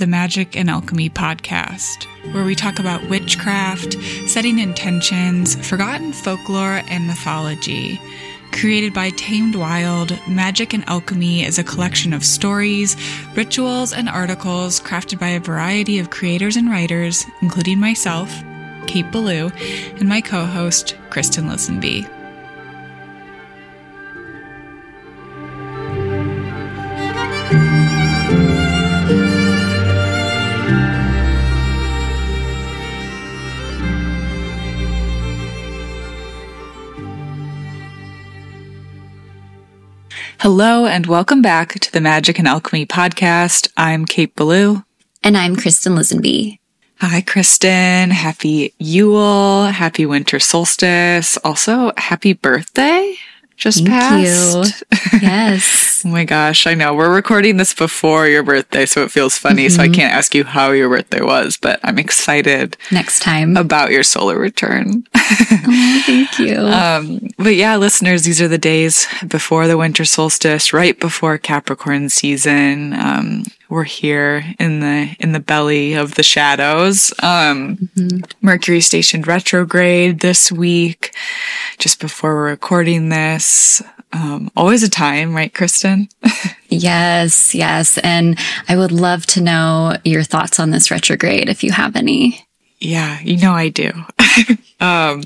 The Magick and Alchemy podcast, where we talk about witchcraft, setting intentions, forgotten folklore, and mythology. Created by Tamed Wild, Magick and Alchemy is a collection of stories, rituals, and articles crafted by a variety of creators and writers, including myself, Kate Belew, and my co host, Kristin Lisenby. Hello, and welcome back to the Magick and Alchemy podcast. I'm Kate Belew. And I'm Kristin Lisenby. Hi, Kristin. Happy Yule. Happy winter solstice. Also, happy birthday just Thank passed. You. Yes. oh my gosh, I know. We're recording this before your birthday, so it feels funny. Mm-hmm. So I mm-hmm. can't ask you how your birthday was, but I'm excited next time about your solar return. oh, thank you. Um, but yeah, listeners, these are the days before the winter solstice, right before Capricorn season. Um, we're here in the in the belly of the shadows. Um, mm-hmm. Mercury stationed retrograde this week, just before we're recording this. Um, always a time, right, Kristin? yes, yes. And I would love to know your thoughts on this retrograde if you have any. Yeah, you know I do. um,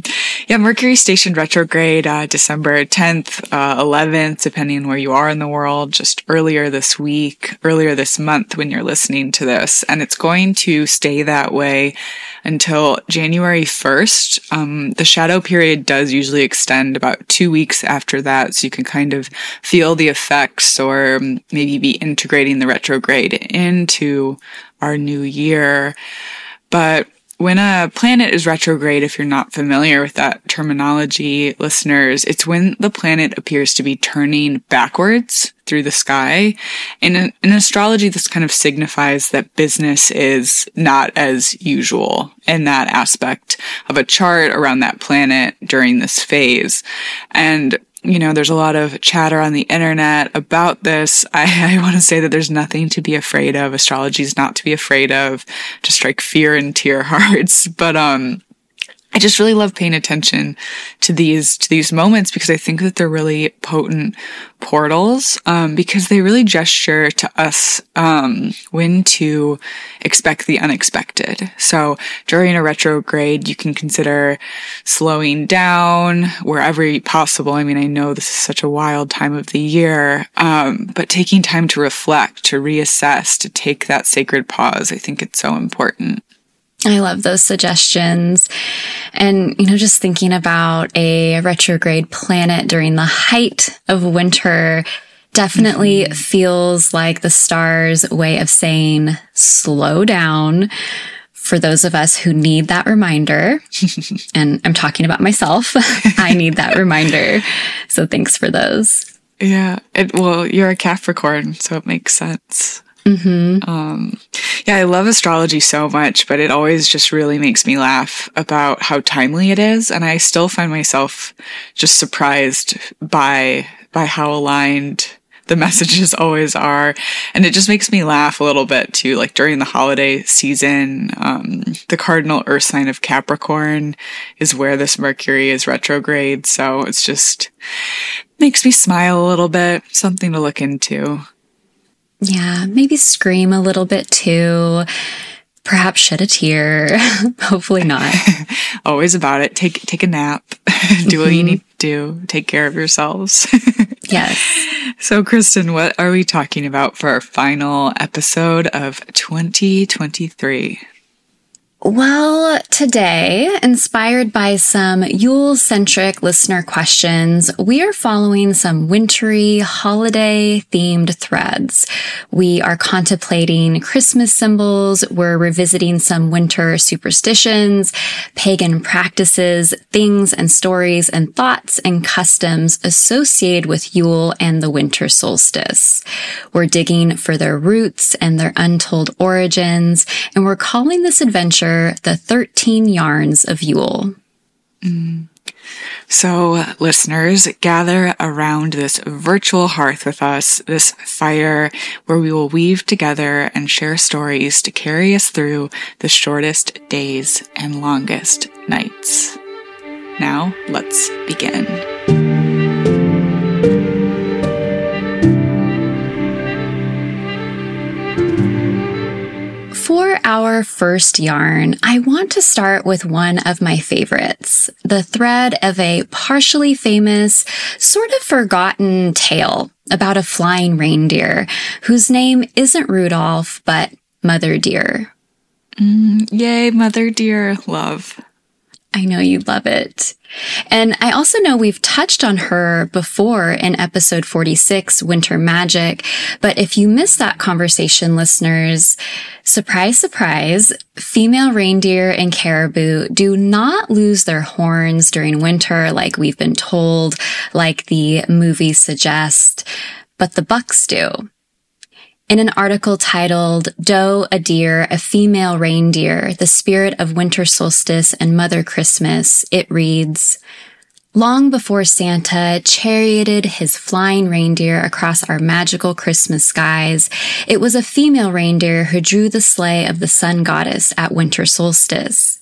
yeah, Mercury stationed retrograde, uh, December 10th, uh, 11th, depending on where you are in the world, just earlier this week, earlier this month when you're listening to this. And it's going to stay that way until January 1st. Um, the shadow period does usually extend about two weeks after that. So you can kind of feel the effects or maybe be integrating the retrograde into our new year. But when a planet is retrograde, if you're not familiar with that terminology, listeners, it's when the planet appears to be turning backwards through the sky. In, in astrology, this kind of signifies that business is not as usual in that aspect of a chart around that planet during this phase. And you know, there's a lot of chatter on the internet about this. I, I want to say that there's nothing to be afraid of. Astrology is not to be afraid of, to strike fear into your hearts. But, um, I just really love paying attention to these to these moments because I think that they're really potent portals um, because they really gesture to us um, when to expect the unexpected. So during a retrograde, you can consider slowing down wherever possible. I mean, I know this is such a wild time of the year, um, but taking time to reflect, to reassess, to take that sacred pause, I think it's so important. I love those suggestions. And, you know, just thinking about a retrograde planet during the height of winter definitely mm-hmm. feels like the stars' way of saying slow down for those of us who need that reminder. and I'm talking about myself. I need that reminder. So thanks for those. Yeah. It, well, you're a Capricorn, so it makes sense. Mm-hmm. Um, yeah, I love astrology so much, but it always just really makes me laugh about how timely it is. And I still find myself just surprised by, by how aligned the messages always are. And it just makes me laugh a little bit too. Like during the holiday season, um, the cardinal earth sign of Capricorn is where this Mercury is retrograde. So it's just makes me smile a little bit. Something to look into. Yeah, maybe scream a little bit too. Perhaps shed a tear. Hopefully not. Always about it. Take take a nap. do what you mm-hmm. need to do. Take care of yourselves. yes. So, Kristin, what are we talking about for our final episode of 2023? Well, today, inspired by some Yule centric listener questions, we are following some wintry holiday themed threads. We are contemplating Christmas symbols. We're revisiting some winter superstitions, pagan practices, things and stories and thoughts and customs associated with Yule and the winter solstice. We're digging for their roots and their untold origins, and we're calling this adventure the 13 Yarns of Yule. Mm, So, listeners, gather around this virtual hearth with us, this fire where we will weave together and share stories to carry us through the shortest days and longest nights. Now, let's begin. For our first yarn, I want to start with one of my favorites, the thread of a partially famous, sort of forgotten tale about a flying reindeer whose name isn't Rudolph, but Mother Deer. Mm, yay, Mother Deer love. I know you love it. And I also know we've touched on her before in episode 46, Winter Magic. But if you missed that conversation, listeners, surprise, surprise, female reindeer and caribou do not lose their horns during winter like we've been told, like the movies suggest, but the bucks do. In an article titled Doe, a Deer, a Female Reindeer, the Spirit of Winter Solstice and Mother Christmas, it reads, Long before Santa charioted his flying reindeer across our magical Christmas skies, it was a female reindeer who drew the sleigh of the sun goddess at winter solstice.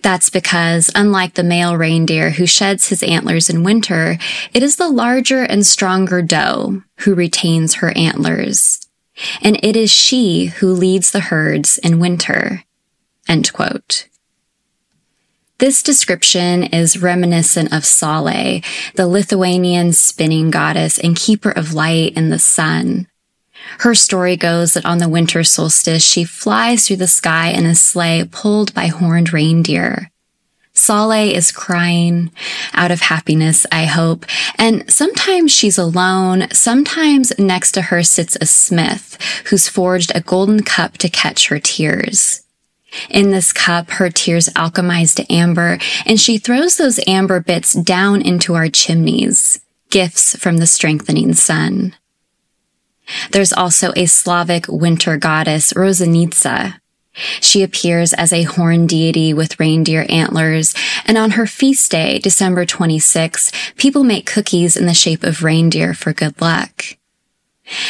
That's because, unlike the male reindeer who sheds his antlers in winter, it is the larger and stronger doe who retains her antlers and it is she who leads the herds in winter. This description is reminiscent of Saulė, the Lithuanian spinning goddess and keeper of light and the sun. Her story goes that on the winter solstice, she flies through the sky in a sleigh pulled by horned reindeer. Saulė is crying out of happiness, I hope. And sometimes she's alone. Sometimes next to her sits a smith who's forged a golden cup to catch her tears. In this cup, her tears alchemize to amber, and she throws those amber bits down into our chimneys, gifts from the strengthening sun. There's also a Slavic winter goddess, Rožanica, she appears as a horned deity with reindeer antlers, and on her feast day, December 26, people make cookies in the shape of reindeer for good luck.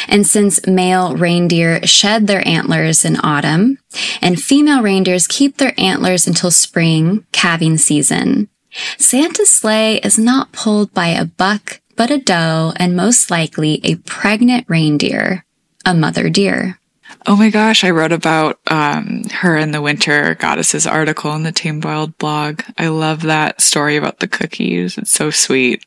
And since male reindeer shed their antlers in autumn, and female reindeers keep their antlers until spring, calving season, Santa's sleigh is not pulled by a buck, but a doe, and most likely a pregnant reindeer, a mother deer. Oh my gosh, I wrote about um, her in the Winter Goddesses article in the Tame Wild blog. I love that story about the cookies. It's so sweet.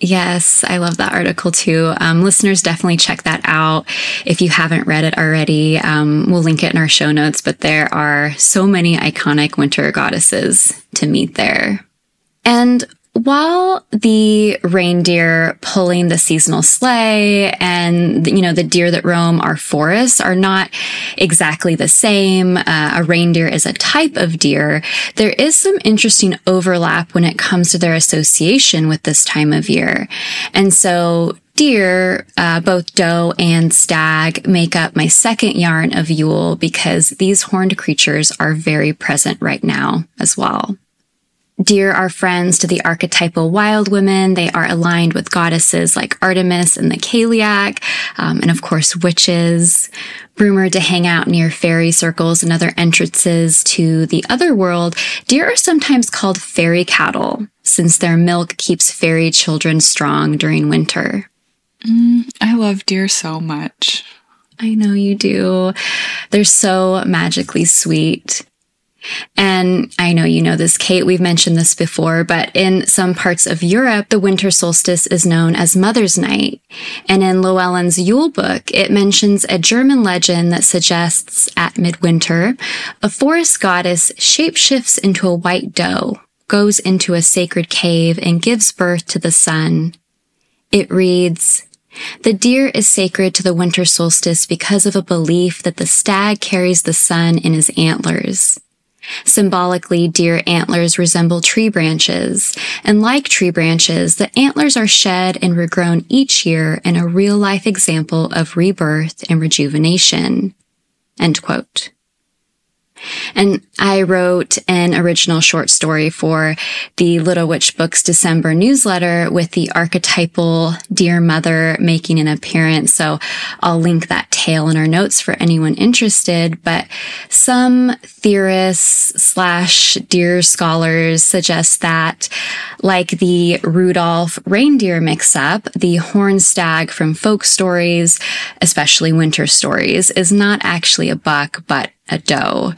Yes, I love that article too. Um, listeners, definitely check that out if you haven't read it already. Um, we'll link it in our show notes, but there are so many iconic winter goddesses to meet there. And while the reindeer pulling the seasonal sleigh and, you know, the deer that roam our forests are not exactly the same, uh, a reindeer is a type of deer, there is some interesting overlap when it comes to their association with this time of year. And so deer, uh, both doe and stag, make up my second yarn of Yule because these horned creatures are very present right now as well. Deer are friends to the archetypal wild women. They are aligned with goddesses like Artemis and the Cailleach, um, and of course witches. Rumored to hang out near fairy circles and other entrances to the other world, deer are sometimes called fairy cattle, since their milk keeps fairy children strong during winter. Mm, I love deer so much. I know you do. They're so magically sweet. And I know you know this, Kate, we've mentioned this before, but in some parts of Europe, the winter solstice is known as Mother's Night. And in Llewellyn's Yule book, it mentions a German legend that suggests at midwinter, a forest goddess shapeshifts into a white doe, goes into a sacred cave, and gives birth to the sun. It reads, the deer is sacred to the winter solstice because of a belief that the stag carries the sun in his antlers. Symbolically, deer antlers resemble tree branches, and like tree branches, the antlers are shed and regrown each year in a real life example of rebirth and rejuvenation. End quote. And I wrote an original short story for the Little Witch Books December newsletter with the archetypal deer mother making an appearance. So I'll link that tale in our notes for anyone interested. But some theorists slash deer scholars suggest that like the Rudolph reindeer mix up, the horn stag from folk stories, especially winter stories, is not actually a buck, but a doe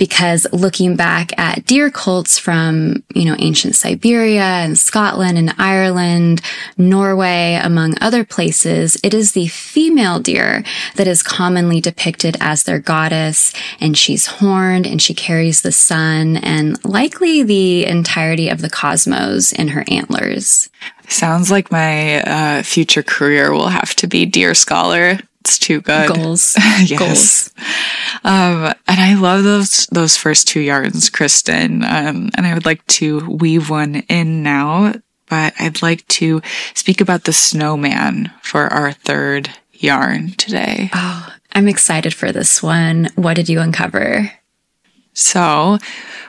because looking back at deer cults from, you know, ancient Siberia and Scotland and Ireland, Norway, among other places, it is the female deer that is commonly depicted as their goddess, and she's horned and she carries the sun and likely the entirety of the cosmos in her antlers. Sounds like my uh, future career will have to be deer scholar. It's too good. Goals. yes. Goals. Um, and I love those those first two yarns, Kristin. Um, and I would like to weave one in now, but I'd like to speak about the snowman for our third yarn today. Oh, I'm excited for this one. What did you uncover? So,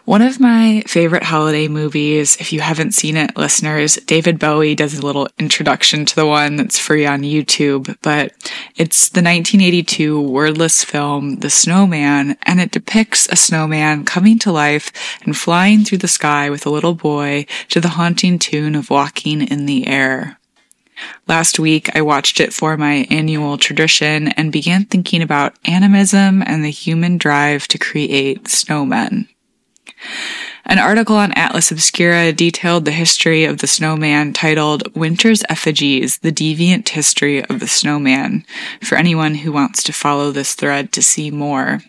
one of my favorite holiday movies, if you haven't seen it, listeners, David Bowie does a little introduction to the one that's free on YouTube, but it's the 1982 wordless film, The Snowman, and it depicts a snowman coming to life and flying through the sky with a little boy to the haunting tune of Walking in the Air. Last week, I watched it for my annual tradition and began thinking about animism and the human drive to create snowmen. An article on Atlas Obscura detailed the history of the snowman titled Winter's Effigies, The Deviant History of the Snowman, for anyone who wants to follow this thread to see more.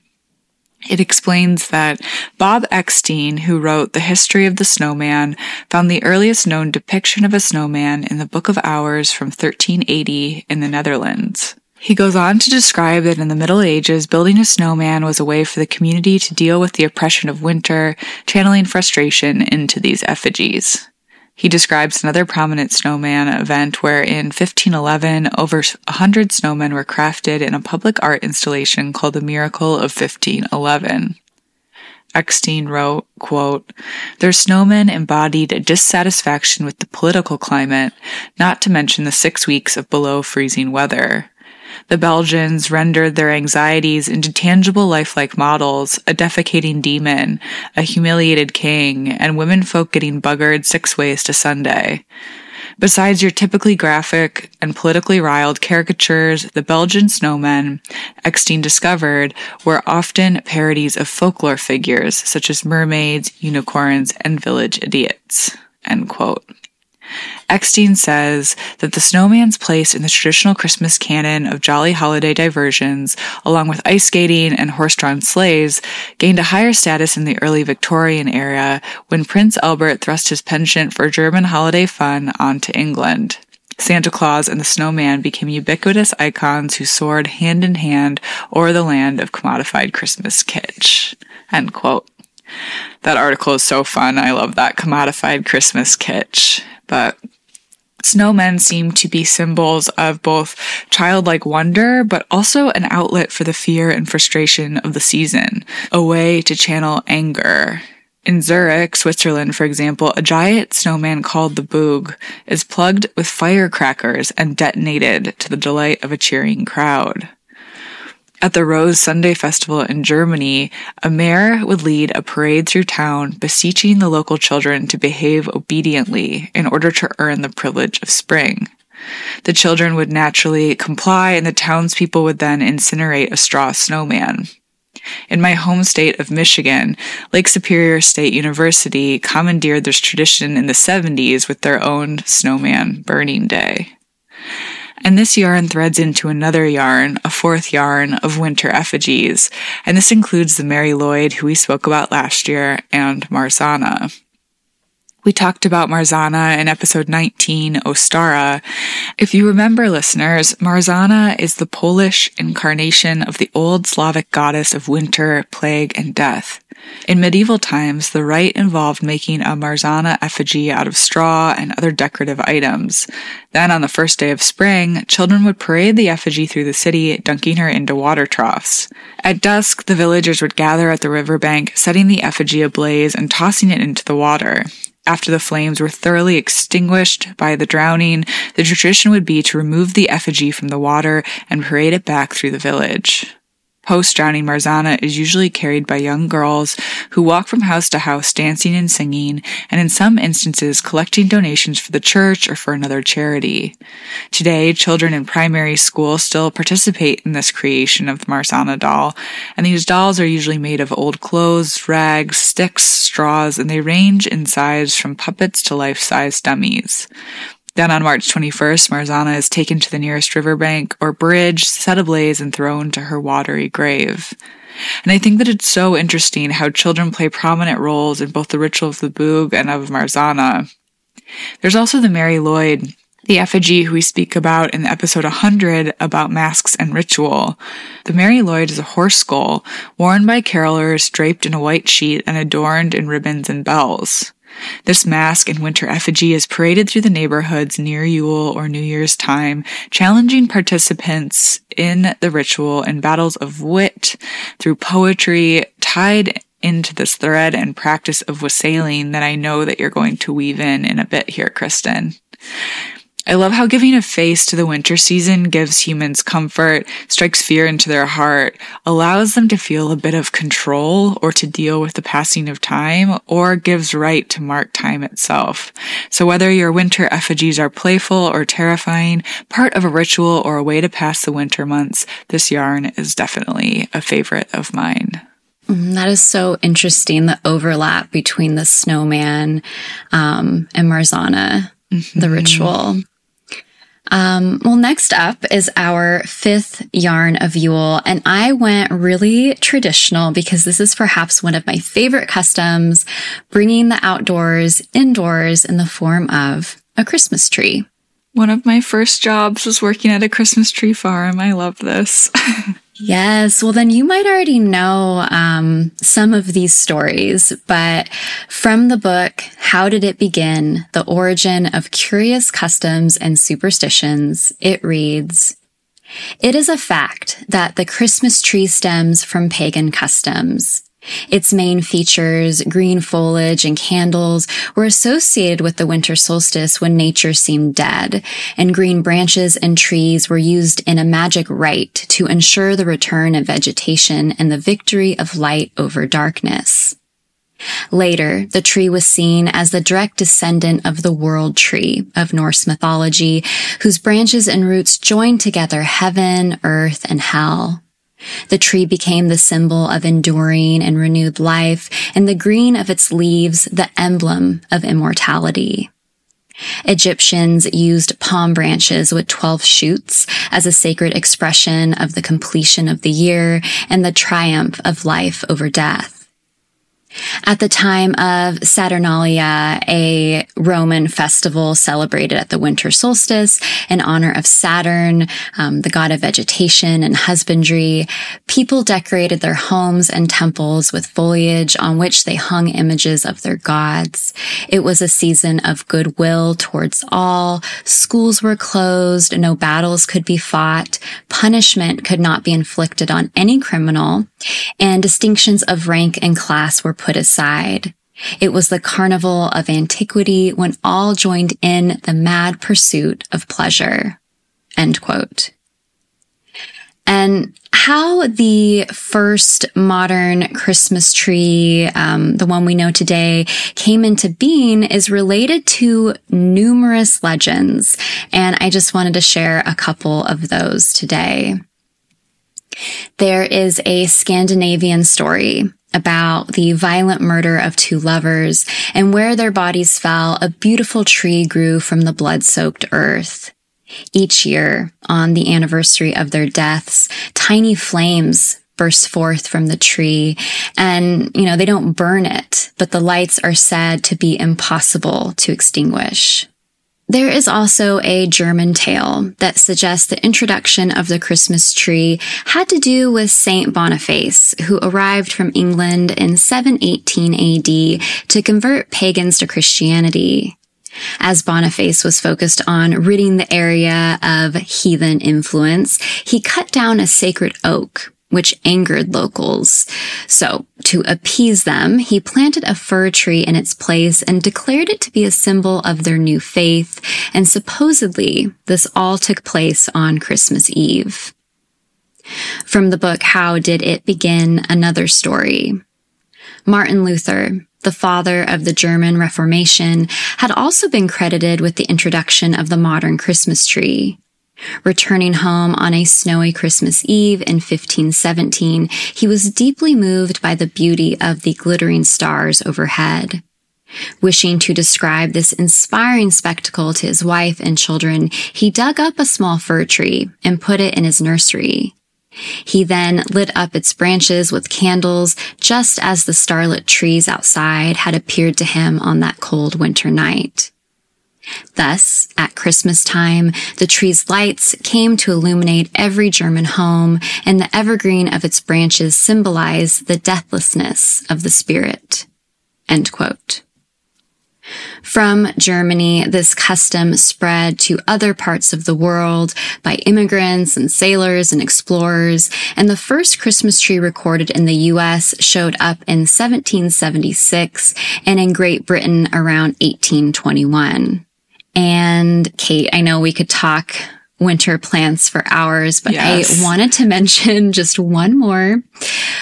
It explains that Bob Eckstein, who wrote The History of the Snowman, found the earliest known depiction of a snowman in the Book of Hours from 1380 in the Netherlands. He goes on to describe that in the Middle Ages, building a snowman was a way for the community to deal with the oppression of winter, channeling frustration into these effigies. He describes another prominent snowman event where in 1511 over 100 snowmen were crafted in a public art installation called the Miracle of 1511. Eckstein wrote, quote, Their snowmen embodied a dissatisfaction with the political climate, not to mention the six weeks of below freezing weather. The Belgians rendered their anxieties into tangible lifelike models, a defecating demon, a humiliated king, and women folk getting buggered six ways to Sunday. Besides your typically graphic and politically riled caricatures, the Belgian snowmen, Eckstein discovered, were often parodies of folklore figures such as mermaids, unicorns, and village idiots. End quote. Eckstein says that the snowman's place in the traditional Christmas canon of jolly holiday diversions, along with ice skating and horse-drawn sleighs, gained a higher status in the early Victorian era when Prince Albert thrust his penchant for German holiday fun onto England. Santa Claus and the snowman became ubiquitous icons who soared hand in hand over the land of commodified Christmas kitsch. End quote. That article is so fun. I love that commodified Christmas kitsch. But Snowmen seem to be symbols of both childlike wonder, but also an outlet for the fear and frustration of the season, a way to channel anger. In Zurich, Switzerland, for example, a giant snowman called the Böögg is plugged with firecrackers and detonated to the delight of a cheering crowd. At the Rose Sunday Festival in Germany, a mayor would lead a parade through town, beseeching the local children to behave obediently in order to earn the privilege of spring. The children would naturally comply, and the townspeople would then incinerate a straw snowman. In my home state of Michigan, Lake Superior State University commandeered this tradition in the 70s with their own snowman burning day. And this yarn threads into another yarn, a fourth yarn of winter effigies, and this includes the Mari Lwyd who we spoke about last year and Marzana. We talked about Marzana in episode 19, Ostara. If you remember, listeners, Marzana is the Polish incarnation of the old Slavic goddess of winter, plague, and death. In medieval times, the rite involved making a Marzana effigy out of straw and other decorative items. Then, on the first day of spring, children would parade the effigy through the city, dunking her into water troughs. At dusk, the villagers would gather at the riverbank, setting the effigy ablaze and tossing it into the water. After the flames were thoroughly extinguished by the drowning, the tradition would be to remove the effigy from the water and parade it back through the village. Post-drowning Marzana is usually carried by young girls who walk from house to house dancing and singing, and in some instances collecting donations for the church or for another charity. Today, children in primary school still participate in this creation of the Marzana doll, and these dolls are usually made of old clothes, rags, sticks, straws, and they range in size from puppets to life-size dummies. Then on March 21st, Marzana is taken to the nearest riverbank or bridge, set ablaze, and thrown to her watery grave. And I think that it's so interesting how children play prominent roles in both the ritual of the Böögg and of Marzana. There's also the Mari Lwyd, the effigy who we speak about in episode 100 about masks and ritual. The Mari Lwyd is a horse skull worn by carolers draped in a white sheet and adorned in ribbons and bells. This mask and winter effigy is paraded through the neighborhoods near Yule or New Year's time, challenging participants in the ritual in battles of wit through poetry tied into this thread and practice of wassailing that I know that you're going to weave in in a bit here, Kristin. I love how giving a face to the winter season gives humans comfort, strikes fear into their heart, allows them to feel a bit of control or to deal with the passing of time, or gives right to mark time itself. So whether your winter effigies are playful or terrifying, part of a ritual or a way to pass the winter months, this yarn is definitely a favorite of mine. Mm, that is so interesting. The overlap between the snowman um, and Marzana, mm-hmm. the ritual. Um, well, next up is our fifth yarn of Yule, and I went really traditional because this is perhaps one of my favorite customs, bringing the outdoors indoors in the form of a Christmas tree. One of my first jobs was working at a Christmas tree farm. I love this. Yes. Well, then you might already know um, some of these stories, but from the book, How Did It Begin? The Origin of Curious Customs and Superstitions, it reads, It is a fact that the Christmas tree stems from pagan customs. Its main features, green foliage and candles, were associated with the winter solstice when nature seemed dead, and green branches and trees were used in a magic rite to ensure the return of vegetation and the victory of light over darkness. Later, the tree was seen as the direct descendant of the world tree of Norse mythology, whose branches and roots joined together heaven, earth, and hell. The tree became the symbol of enduring and renewed life, and the green of its leaves the emblem of immortality. Egyptians used palm branches with 12 shoots as a sacred expression of the completion of the year and the triumph of life over death. At the time of Saturnalia, a Roman festival celebrated at the winter solstice in honor of Saturn, um, the god of vegetation and husbandry, people decorated their homes and temples with foliage on which they hung images of their gods. It was a season of goodwill towards all. Schools were closed. No battles could be fought. Punishment could not be inflicted on any criminal and distinctions of rank and class were put aside. It was the carnival of antiquity when all joined in the mad pursuit of pleasure. End quote. And how the first modern Christmas tree, um, the one we know today, came into being is related to numerous legends. And I just wanted to share a couple of those today. There is a Scandinavian story about the violent murder of two lovers and where their bodies fell, a beautiful tree grew from the blood soaked earth. Each year, on the anniversary of their deaths, tiny flames burst forth from the tree and, you know, they don't burn it, but the lights are said to be impossible to extinguish. There is also a German tale that suggests the introduction of the Christmas tree had to do with Saint Boniface, who arrived from England in 718 AD to convert pagans to Christianity. As Boniface was focused on ridding the area of heathen influence, he cut down a sacred oak which angered locals. So to appease them, he planted a fir tree in its place and declared it to be a symbol of their new faith. And supposedly this all took place on Christmas Eve. From the book How Did It Begin? Another story. Martin Luther, the father of the German Reformation, had also been credited with the introduction of the modern Christmas tree. Returning home on a snowy Christmas Eve in 1517, he was deeply moved by the beauty of the glittering stars overhead. Wishing to describe this inspiring spectacle to his wife and children, he dug up a small fir tree and put it in his nursery. He then lit up its branches with candles just as the starlit trees outside had appeared to him on that cold winter night. Thus, at Christmas time, the tree's lights came to illuminate every German home, and the evergreen of its branches symbolize the deathlessness of the spirit. From Germany, this custom spread to other parts of the world by immigrants and sailors and explorers, and the first Christmas tree recorded in the US showed up in 1776 and in Great Britain around 1821. And Kate, I know we could talk winter plants for hours, but yes. I wanted to mention just one more,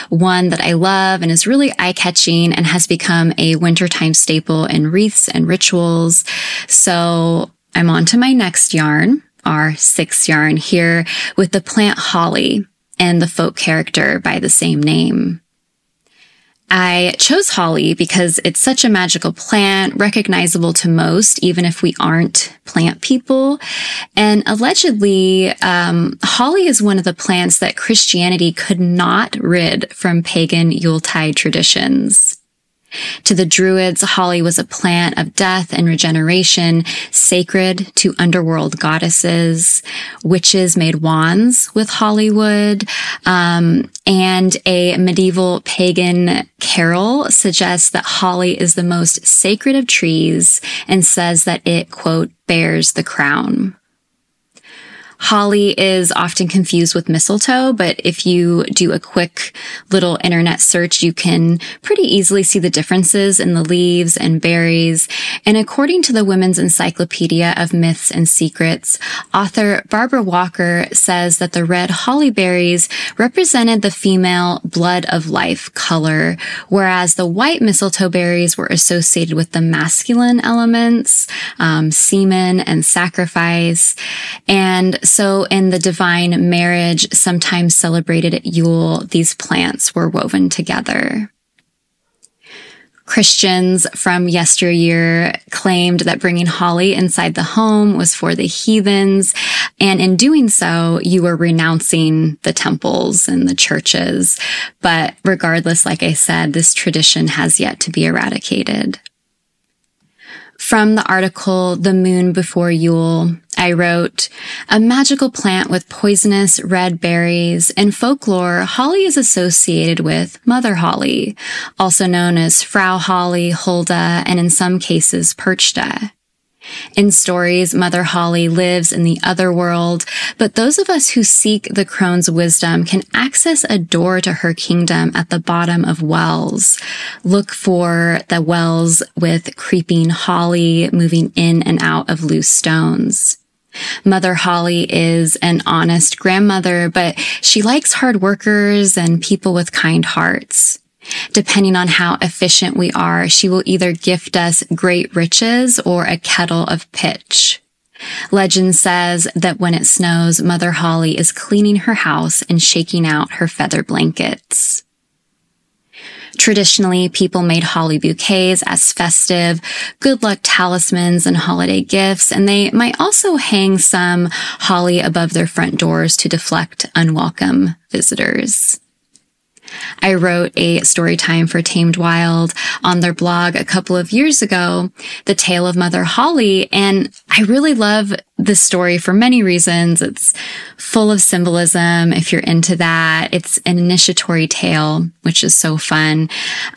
one that I love and is really eye catching and has become a wintertime staple in wreaths and rituals. So I'm on to my next yarn, our sixth yarn here with the plant holly and the folk character by the same name. I chose holly because it's such a magical plant, recognizable to most, even if we aren't plant people. And allegedly, um, holly is one of the plants that Christianity could not rid from pagan Yuletide traditions. To the Druids, holly was a plant of death and regeneration, sacred to underworld goddesses. Witches made wands with holly wood, um, and a medieval pagan carol suggests that holly is the most sacred of trees and says that it, quote, bears the crown. Holly is often confused with mistletoe, but if you do a quick little internet search, you can pretty easily see the differences in the leaves and berries. And according to the Women's Encyclopedia of Myths and Secrets, author Barbara Walker says that the red holly berries represented the female blood of life color, whereas the white mistletoe berries were associated with the masculine elements, um, semen and sacrifice. And so in the divine marriage, sometimes celebrated at Yule, these plants were woven together. Christians from yesteryear claimed that bringing holly inside the home was for the heathens. And in doing so, you were renouncing the temples and the churches. But regardless, like I said, this tradition has yet to be eradicated. From the article, The Moon Before Yule, I wrote, a magical plant with poisonous red berries. In folklore, holly is associated with Mother Holly, also known as Frau Holly, Hulda, and in some cases, Perchta. In stories, Mother Holly lives in the other world, but those of us who seek the crone's wisdom can access a door to her kingdom at the bottom of wells. Look for the wells with creeping holly moving in and out of loose stones. Mother Holly is an honest grandmother, but she likes hard workers and people with kind hearts. Depending on how efficient we are, she will either gift us great riches or a kettle of pitch. Legend says that when it snows, Mother Holly is cleaning her house and shaking out her feather blankets. Traditionally, people made holly bouquets as festive, good luck talismans and holiday gifts, and they might also hang some holly above their front doors to deflect unwelcome visitors. I wrote a story time for Tamed Wild on their blog a couple of years ago, The Tale of Mother Holly. And I really love this story for many reasons. It's full of symbolism. If you're into that, it's an initiatory tale, which is so fun.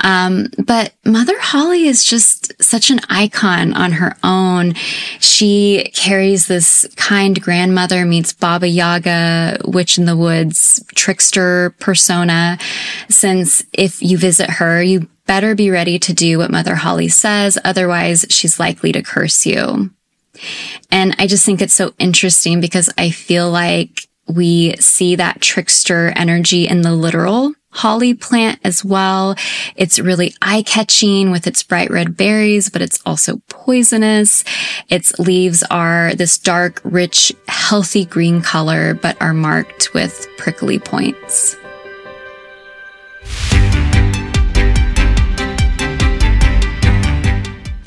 Um, but Mother Holly is just such an icon on her own. She carries this kind grandmother meets Baba Yaga, witch in the woods, trickster persona. Since if you visit her, you better be ready to do what Mother Holly says. Otherwise, she's likely to curse you. And I just think it's so interesting because I feel like we see that trickster energy in the literal holly plant as well. It's really eye catching with its bright red berries, but it's also poisonous. Its leaves are this dark, rich, healthy green color, but are marked with prickly points.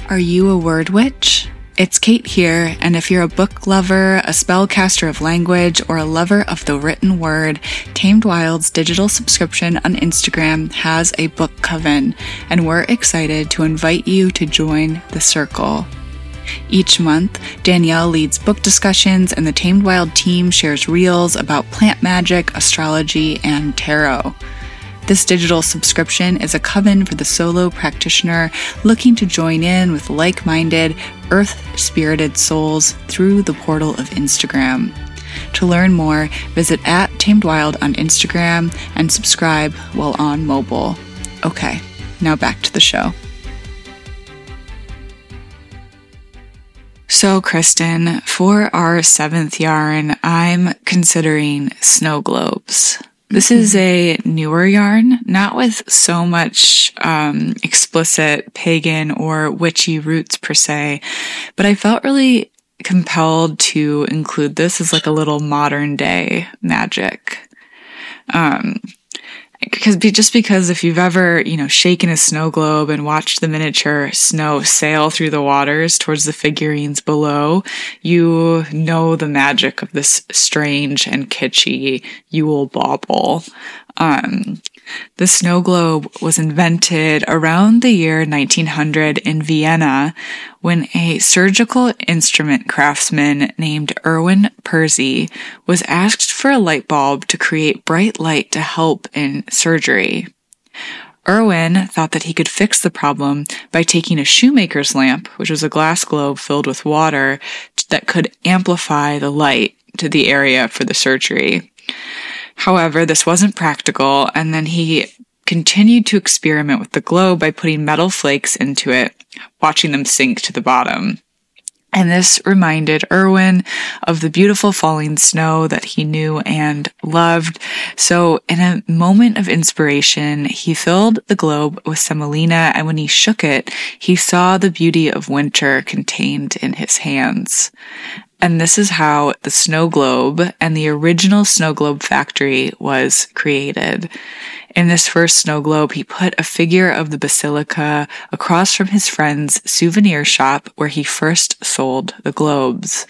Are you a word witch? It's Kate here, and if you're a book lover, a spellcaster of language, or a lover of the written word, Tamed Wild's digital subscription on Instagram has a book coven, and we're excited to invite you to join the circle. Each month, Danielle leads book discussions, and the Tamed Wild team shares reels about plant magic, astrology, and tarot. This digital subscription is a coven for the solo practitioner looking to join in with like minded, earth spirited souls through the portal of Instagram. To learn more, visit at Tamed Wild on Instagram and subscribe while on mobile. Okay, now back to the show. So, Kristin, for our seventh yarn, I'm considering snow globes. This is a newer yarn, not with so much um, explicit pagan or witchy roots per se, but I felt really compelled to include this as like a little modern day magic. Um, because just because if you've ever you know shaken a snow globe and watched the miniature snow sail through the waters towards the figurines below you know the magic of this strange and kitschy yule bauble. Um, the snow globe was invented around the year 1900 in Vienna when a surgical instrument craftsman named Erwin Perzy was asked for a light bulb to create bright light to help in surgery. Erwin thought that he could fix the problem by taking a shoemaker's lamp, which was a glass globe filled with water that could amplify the light to the area for the surgery. However, this wasn't practical, and then he continued to experiment with the globe by putting metal flakes into it, watching them sink to the bottom. And this reminded Erwin of the beautiful falling snow that he knew and loved. So in a moment of inspiration, he filled the globe with semolina and when he shook it, he saw the beauty of winter contained in his hands. And this is how the snow globe and the original snow globe factory was created. In this first snow globe, he put a figure of the basilica across from his friend's souvenir shop where he first sold the globes.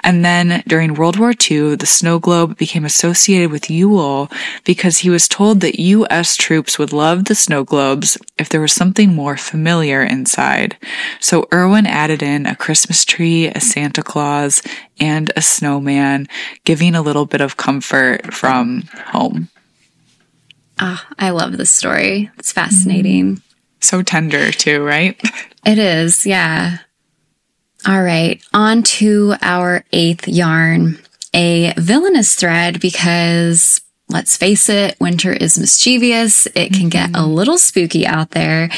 And then during World War II, the snow globe became associated with Yule because he was told that U.S. troops would love the snow globes if there was something more familiar inside. So Erwin added in a Christmas tree, a Santa Claus, and a snowman, giving a little bit of comfort from home. Ah, I love this story. It's fascinating. So tender, too, right? It is, yeah. All right, on to our eighth yarn a villainous thread because let's face it, winter is mischievous. It can get a little spooky out there.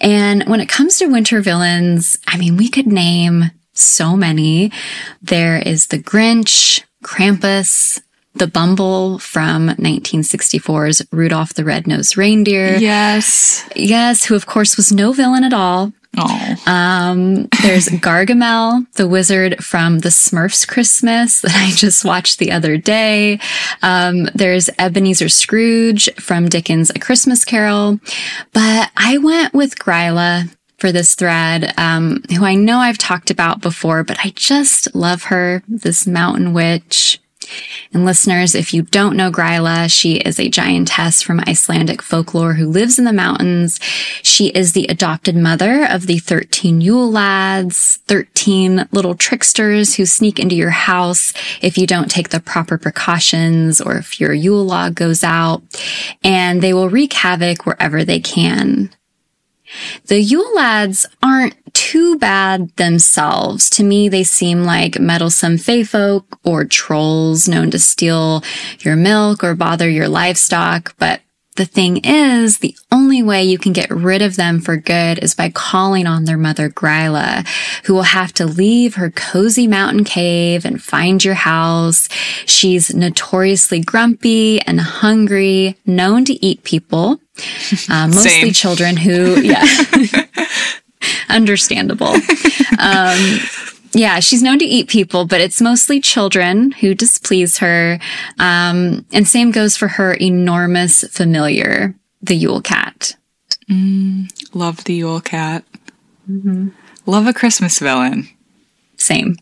And when it comes to winter villains, I mean, we could name so many. There is the Grinch, Krampus, the Bumble from 1964's Rudolph the Red-Nosed Reindeer. Yes. Yes, who of course was no villain at all. Oh. Um, there's Gargamel, the wizard from the Smurfs Christmas that I just watched the other day. Um, there's Ebenezer Scrooge from Dickens' A Christmas Carol. But I went with Gryla for this thread, um, who I know I've talked about before, but I just love her, this mountain witch. And listeners, if you don't know Gryla, she is a giantess from Icelandic folklore who lives in the mountains. She is the adopted mother of the 13 Yule lads, 13 little tricksters who sneak into your house if you don't take the proper precautions or if your Yule log goes out, and they will wreak havoc wherever they can. The Yule lads aren't too bad themselves. To me, they seem like meddlesome fae folk or trolls known to steal your milk or bother your livestock. But the thing is, the only way you can get rid of them for good is by calling on their mother Gryla, who will have to leave her cozy mountain cave and find your house. She's notoriously grumpy and hungry, known to eat people, uh, mostly children who, yeah. Understandable. Um, yeah, she's known to eat people, but it's mostly children who displease her. Um, and same goes for her enormous familiar, the Yule cat. Love the Yule Cat. Love a Christmas villain. Same.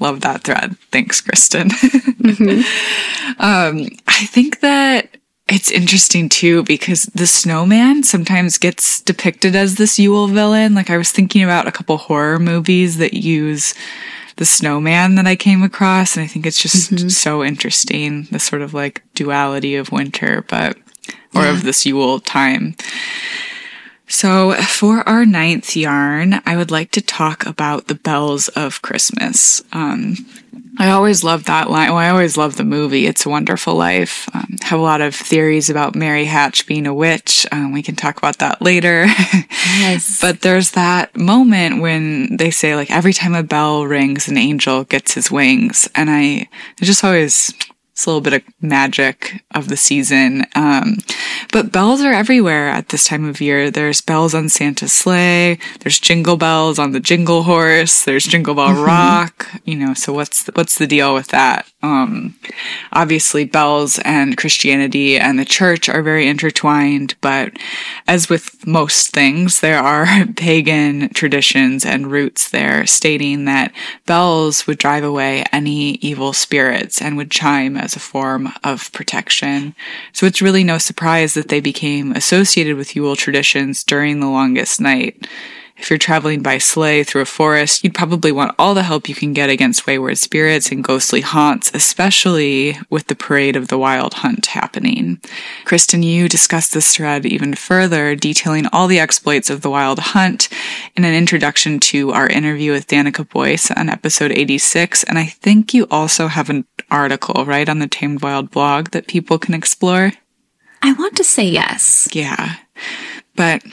Love that thread. Thanks, Kristin. um, I think that it's interesting too because the snowman sometimes gets depicted as this Yule villain. Like I was thinking about a couple horror movies that use the snowman that I came across, and I think it's just mm-hmm. so interesting the sort of like duality of winter, but or of this Yule time. So, for our ninth yarn, I would like to talk about the bells of Christmas. Um, I always love that line. Well, I always love the movie. It's a Wonderful Life. Um, have a lot of theories about Mary Hatch being a witch. Um, we can talk about that later. Yes. but there's that moment when they say like every time a bell rings, an angel gets his wings, and I it just always it's a little bit of magic of the season. Um, but bells are everywhere at this time of year. There's bells on Santa's sleigh. There's jingle bells on the jingle horse. There's Jingle Bell Rock. You know, so what's the, what's the deal with that? Um, obviously bells and Christianity and the church are very intertwined, but as with most things, there are pagan traditions and roots there stating that bells would drive away any evil spirits and would chime as a form of protection. So it's really no surprise that they became associated with Yule traditions during the longest night. If you're traveling by sleigh through a forest, you'd probably want all the help you can get against wayward spirits and ghostly haunts, especially with the parade of the wild hunt happening. Kristin, you discussed this thread even further, detailing all the exploits of the wild hunt in an introduction to our interview with Danica Boyce on episode 86. And I think you also have an article, right, on the Tamed Wild blog that people can explore. I want to say yes. Yeah. But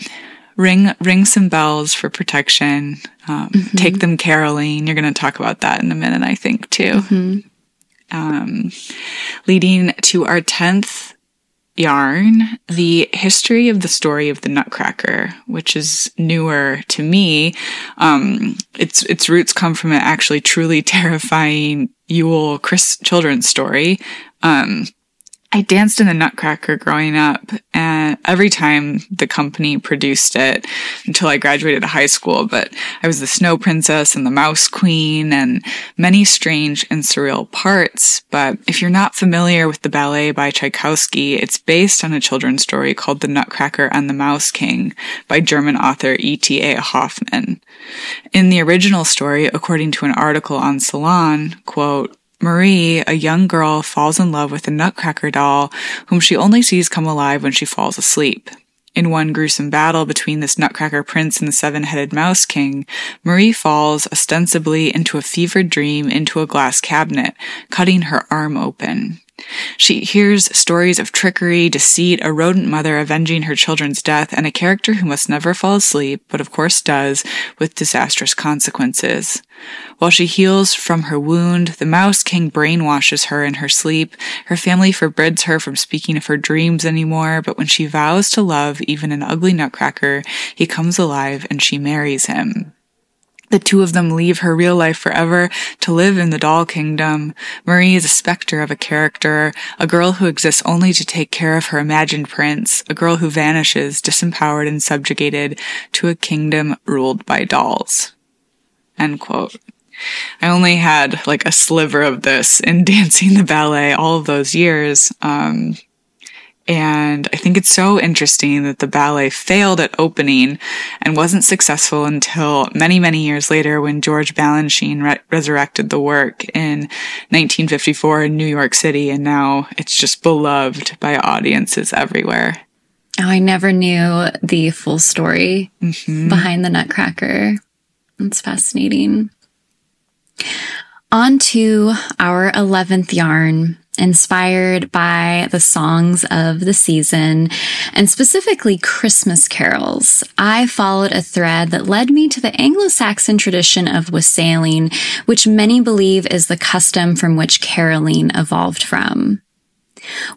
ring ring some bells for protection. Um, Take them caroling. You're going to talk about that in a minute, I think, too. Um, leading to our tenth yarn, the history of the story of the Nutcracker, which is newer to me. Um, its its roots come from an actually truly terrifying Yule Chris children's story. Um, I danced in the Nutcracker growing up, and every time the company produced it until I graduated high school. But I was the Snow Princess and the Mouse Queen and many strange and surreal parts. But if you're not familiar with the ballet by Tchaikovsky, it's based on a children's story called The Nutcracker and the Mouse King by German author E.T.A. Hoffmann. In the original story, according to an article on Salon, quote, Marie, a young girl, falls in love with a nutcracker doll whom she only sees come alive when she falls asleep. In one gruesome battle between this nutcracker prince and the seven-headed mouse king, Marie falls ostensibly into a fevered dream into a glass cabinet, cutting her arm open. She hears stories of trickery, deceit, a rodent mother avenging her children's death, and a character who must never fall asleep, but of course does, with disastrous consequences. While she heals from her wound, the Mouse King brainwashes her in her sleep. Her family forbids her from speaking of her dreams anymore, but when she vows to love even an ugly nutcracker, he comes alive and she marries him. The two of them leave her real life forever to live in the doll kingdom. Marie is a specter of a character, a girl who exists only to take care of her imagined prince, a girl who vanishes, disempowered and subjugated, to a kingdom ruled by dolls. End quote. I only had like a sliver of this in dancing the ballet all of those years. Um, and I think it's so interesting that the ballet failed at opening and wasn't successful until many, many years later when George Balanchine re- resurrected the work in 1954 in New York City. And now it's just beloved by audiences everywhere. Oh, I never knew the full story mm-hmm. behind the Nutcracker. That's fascinating. On to our 11th yarn inspired by the songs of the season and specifically Christmas carols. I followed a thread that led me to the Anglo-Saxon tradition of wassailing, which many believe is the custom from which caroling evolved from.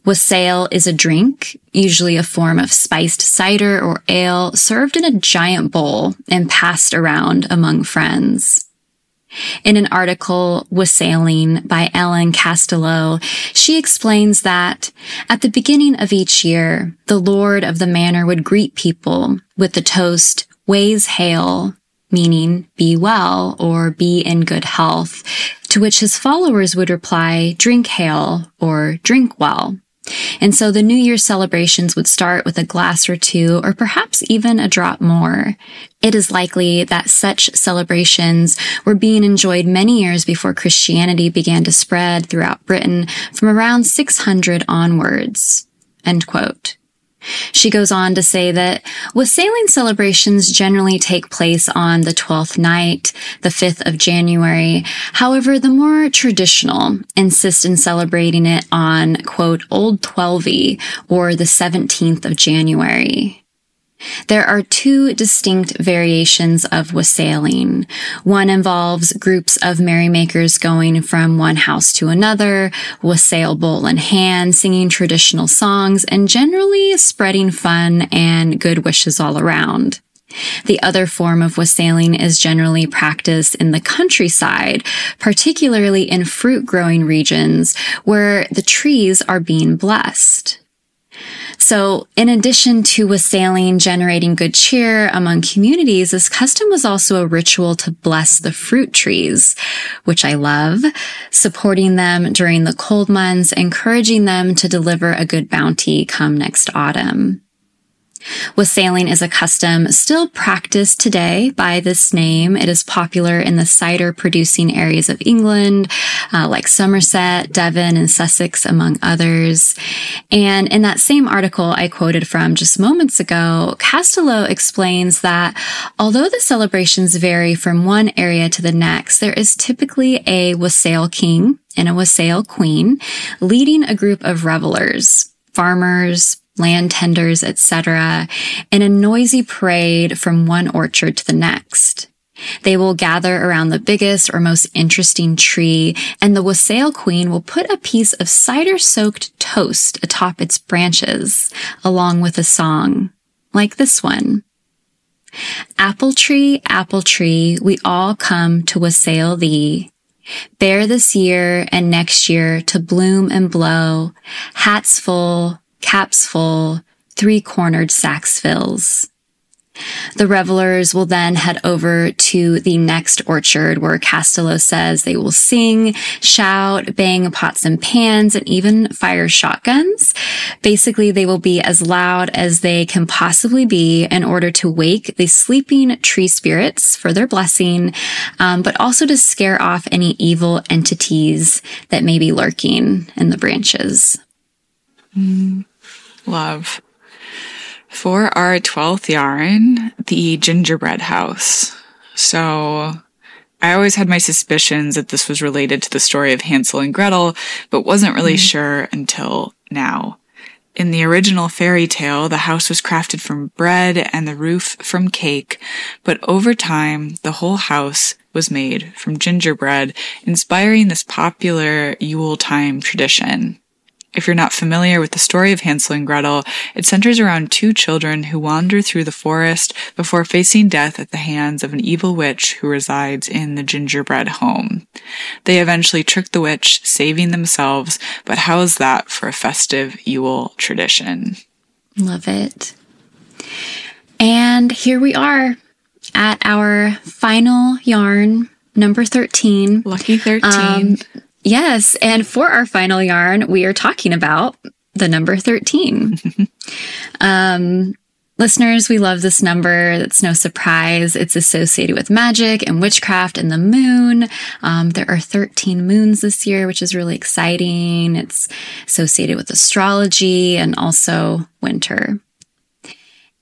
Wassail is a drink, usually a form of spiced cider or ale served in a giant bowl and passed around among friends. In an article, Wassailing by Ellen Castelloe, she explains that at the beginning of each year, the Lord of the Manor would greet people with the toast, Ways Hail, meaning be well or be in good health, to which his followers would reply, drink hail or drink well. And so the New Year celebrations would start with a glass or two, or perhaps even a drop more. It is likely that such celebrations were being enjoyed many years before Christianity began to spread throughout Britain from around 600 onwards. End quote. She goes on to say that wassailing celebrations generally take place on the 12th night, the 5th of January. However, the more traditional insist in celebrating it on, quote, Old Twelvey or the 17th of January. There are two distinct variations of wassailing. One involves groups of merrymakers going from one house to another, wassail bowl in hand, singing traditional songs, and generally spreading fun and good wishes all around. The other form of wassailing is generally practiced in the countryside, particularly in fruit growing regions where the trees are being blessed. So in addition to wassailing generating good cheer among communities, this custom was also a ritual to bless the fruit trees, which I love, supporting them during the cold months, encouraging them to deliver a good bounty come next autumn. Wassailing is a custom still practiced today by this name. It is popular in the cider producing areas of England, uh, like Somerset, Devon, and Sussex, among others. And in that same article I quoted from just moments ago, Castelloe explains that although the celebrations vary from one area to the next, there is typically a wassail king and a wassail queen leading a group of revelers, farmers, land tenders, etc., in a noisy parade from one orchard to the next. They will gather around the biggest or most interesting tree, and the wassail queen will put a piece of cider soaked toast atop its branches, along with a song, like this one. Apple tree, apple tree, we all come to wassail thee. Bear this year and next year to bloom and blow, hats full, caps full, three cornered sacks fills. The revelers will then head over to the next orchard where Castelloe says they will sing, shout, bang pots and pans, and even fire shotguns. Basically, they will be as loud as they can possibly be in order to wake the sleeping tree spirits for their blessing, um, but also to scare off any evil entities that may be lurking in the branches. Mm love. For our 12th yarn, the gingerbread house. So I always had my suspicions that this was related to the story of Hansel and Gretel, but wasn't really mm. sure until now. In the original fairy tale, the house was crafted from bread and the roof from cake, but over time, the whole house was made from gingerbread, inspiring this popular Yule time tradition. If you're not familiar with the story of Hansel and Gretel, it centers around two children who wander through the forest before facing death at the hands of an evil witch who resides in the gingerbread home. They eventually trick the witch, saving themselves, but how's that for a festive Yule tradition? Love it. And here we are at our final yarn number 13. Lucky 13. Um, yes. And for our final yarn, we are talking about the number 13. um, Listeners, we love this number. It's no surprise. It's associated with magic and witchcraft and the moon. Um, there are 13 moons this year, which is really exciting. It's associated with astrology and also winter.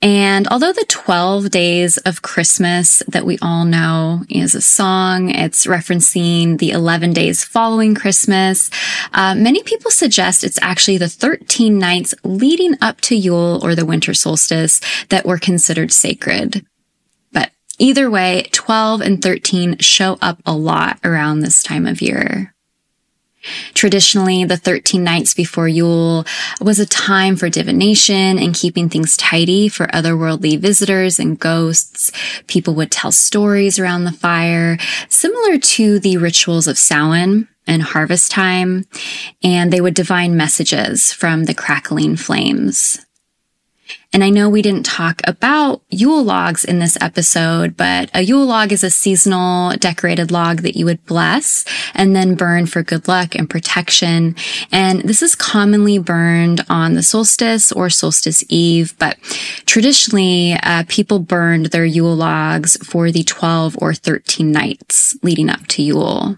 And although the 12 days of Christmas that we all know is a song, it's referencing the 11 days following Christmas. Uh, many people suggest it's actually the 13 nights leading up to Yule or the winter solstice that were considered sacred. But either way, 12 and 13 show up a lot around this time of year. Traditionally, the 13 nights before Yule was a time for divination and keeping things tidy for otherworldly visitors and ghosts. People would tell stories around the fire, similar to the rituals of Samhain and harvest time, and they would divine messages from the crackling flames. And I know we didn't talk about Yule logs in this episode, but a Yule log is a seasonal decorated log that you would bless and then burn for good luck and protection. And this is commonly burned on the solstice or solstice eve, but traditionally, uh, people burned their Yule logs for the 12 or 13 nights leading up to Yule.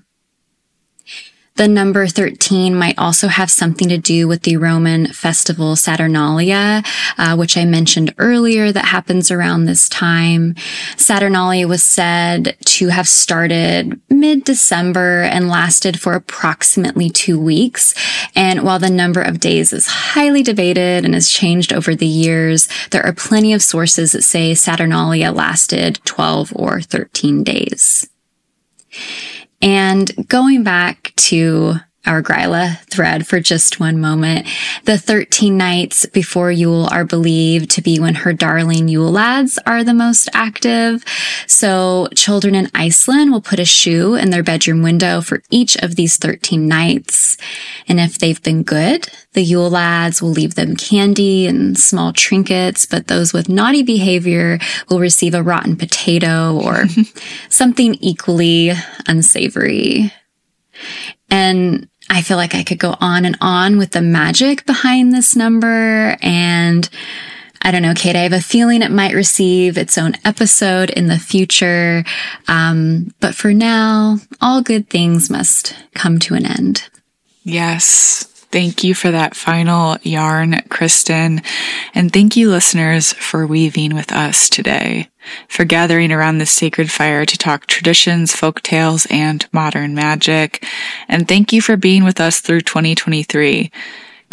The number 13 might also have something to do with the Roman festival Saturnalia, uh, which I mentioned earlier that happens around this time. Saturnalia was said to have started mid-December and lasted for approximately two weeks. And while the number of days is highly debated and has changed over the years, there are plenty of sources that say Saturnalia lasted 12 or 13 days. And going back to our Gryla thread for just one moment. The 13 nights before Yule are believed to be when her darling Yule lads are the most active. So children in Iceland will put a shoe in their bedroom window for each of these 13 nights. And if they've been good, the Yule lads will leave them candy and small trinkets, but those with naughty behavior will receive a rotten potato or something equally unsavory. And I feel like I could go on and on with the magic behind this number. And I don't know, Kate, I have a feeling it might receive its own episode in the future. Um, but for now, all good things must come to an end. Yes. Thank you for that final yarn, Kristin. And thank you, listeners, for weaving with us today, for gathering around this sacred fire to talk traditions, folk tales, and modern magic. And thank you for being with us through 2023.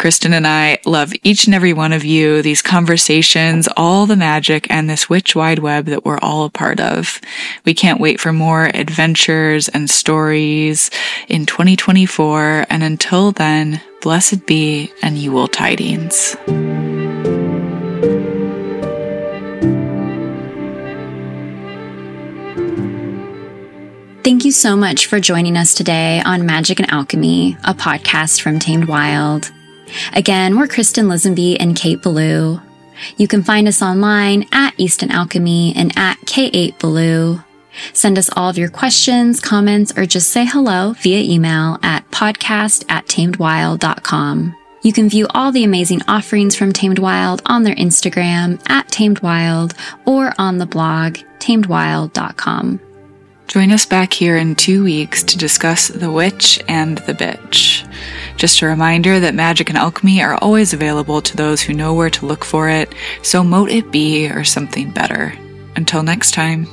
Kristin and I love each and every one of you, these conversations, all the magic, and this witch wide web that we're all a part of. We can't wait for more adventures and stories in 2024. And until then, blessed be and Yule tidings. Thank you so much for joining us today on Magick and Alchemy, a podcast from Tamed Wild. Again, we're Kristin Lisenby and Kate Belew. You can find us online at Easton Alchemy and at K8 Belew. Send us all of your questions, comments, or just say hello via email at podcast at tamedwild.com. You can view all the amazing offerings from Tamed Wild on their Instagram at Tamed Wild or on the blog tamedwild.com. Join us back here in two weeks to discuss The Witch and the Bitch. Just a reminder that magic and alchemy are always available to those who know where to look for it, so mote it be or something better. Until next time.